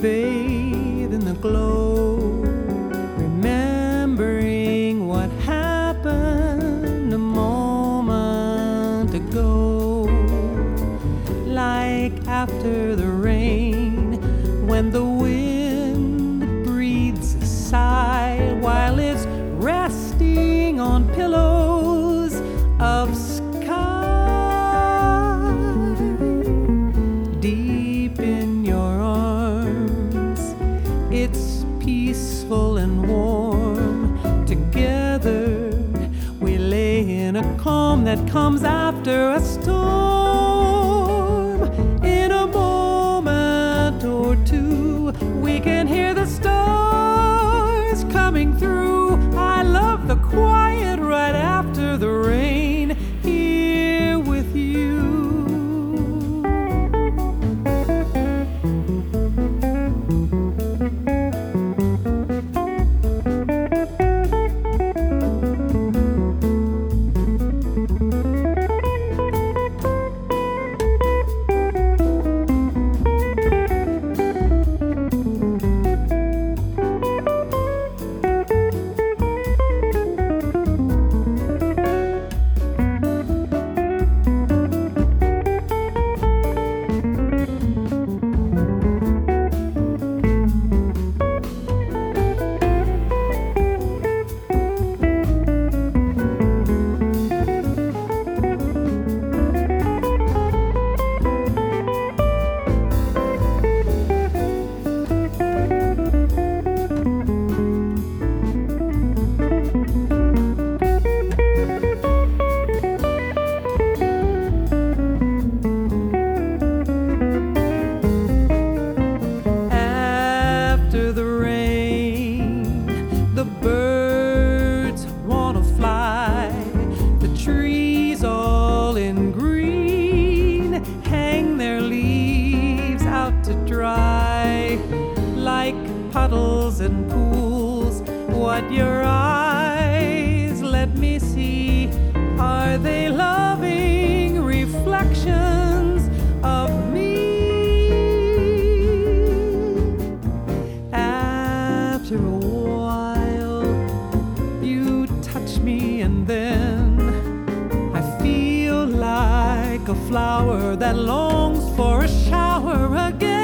bathe in the glow, remembering what happened a moment ago. Like after the rain, when the wind peaceful and warm. Together, we lay in a calm that comes after a storm. Puddles and pools. What your eyes let me see are they loving reflections of me? After a while, you touch me, and then I feel like a flower that longs for a shower again.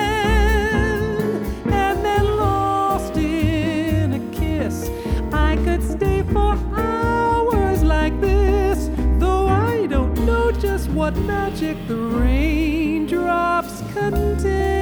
What magic the raindrops contain.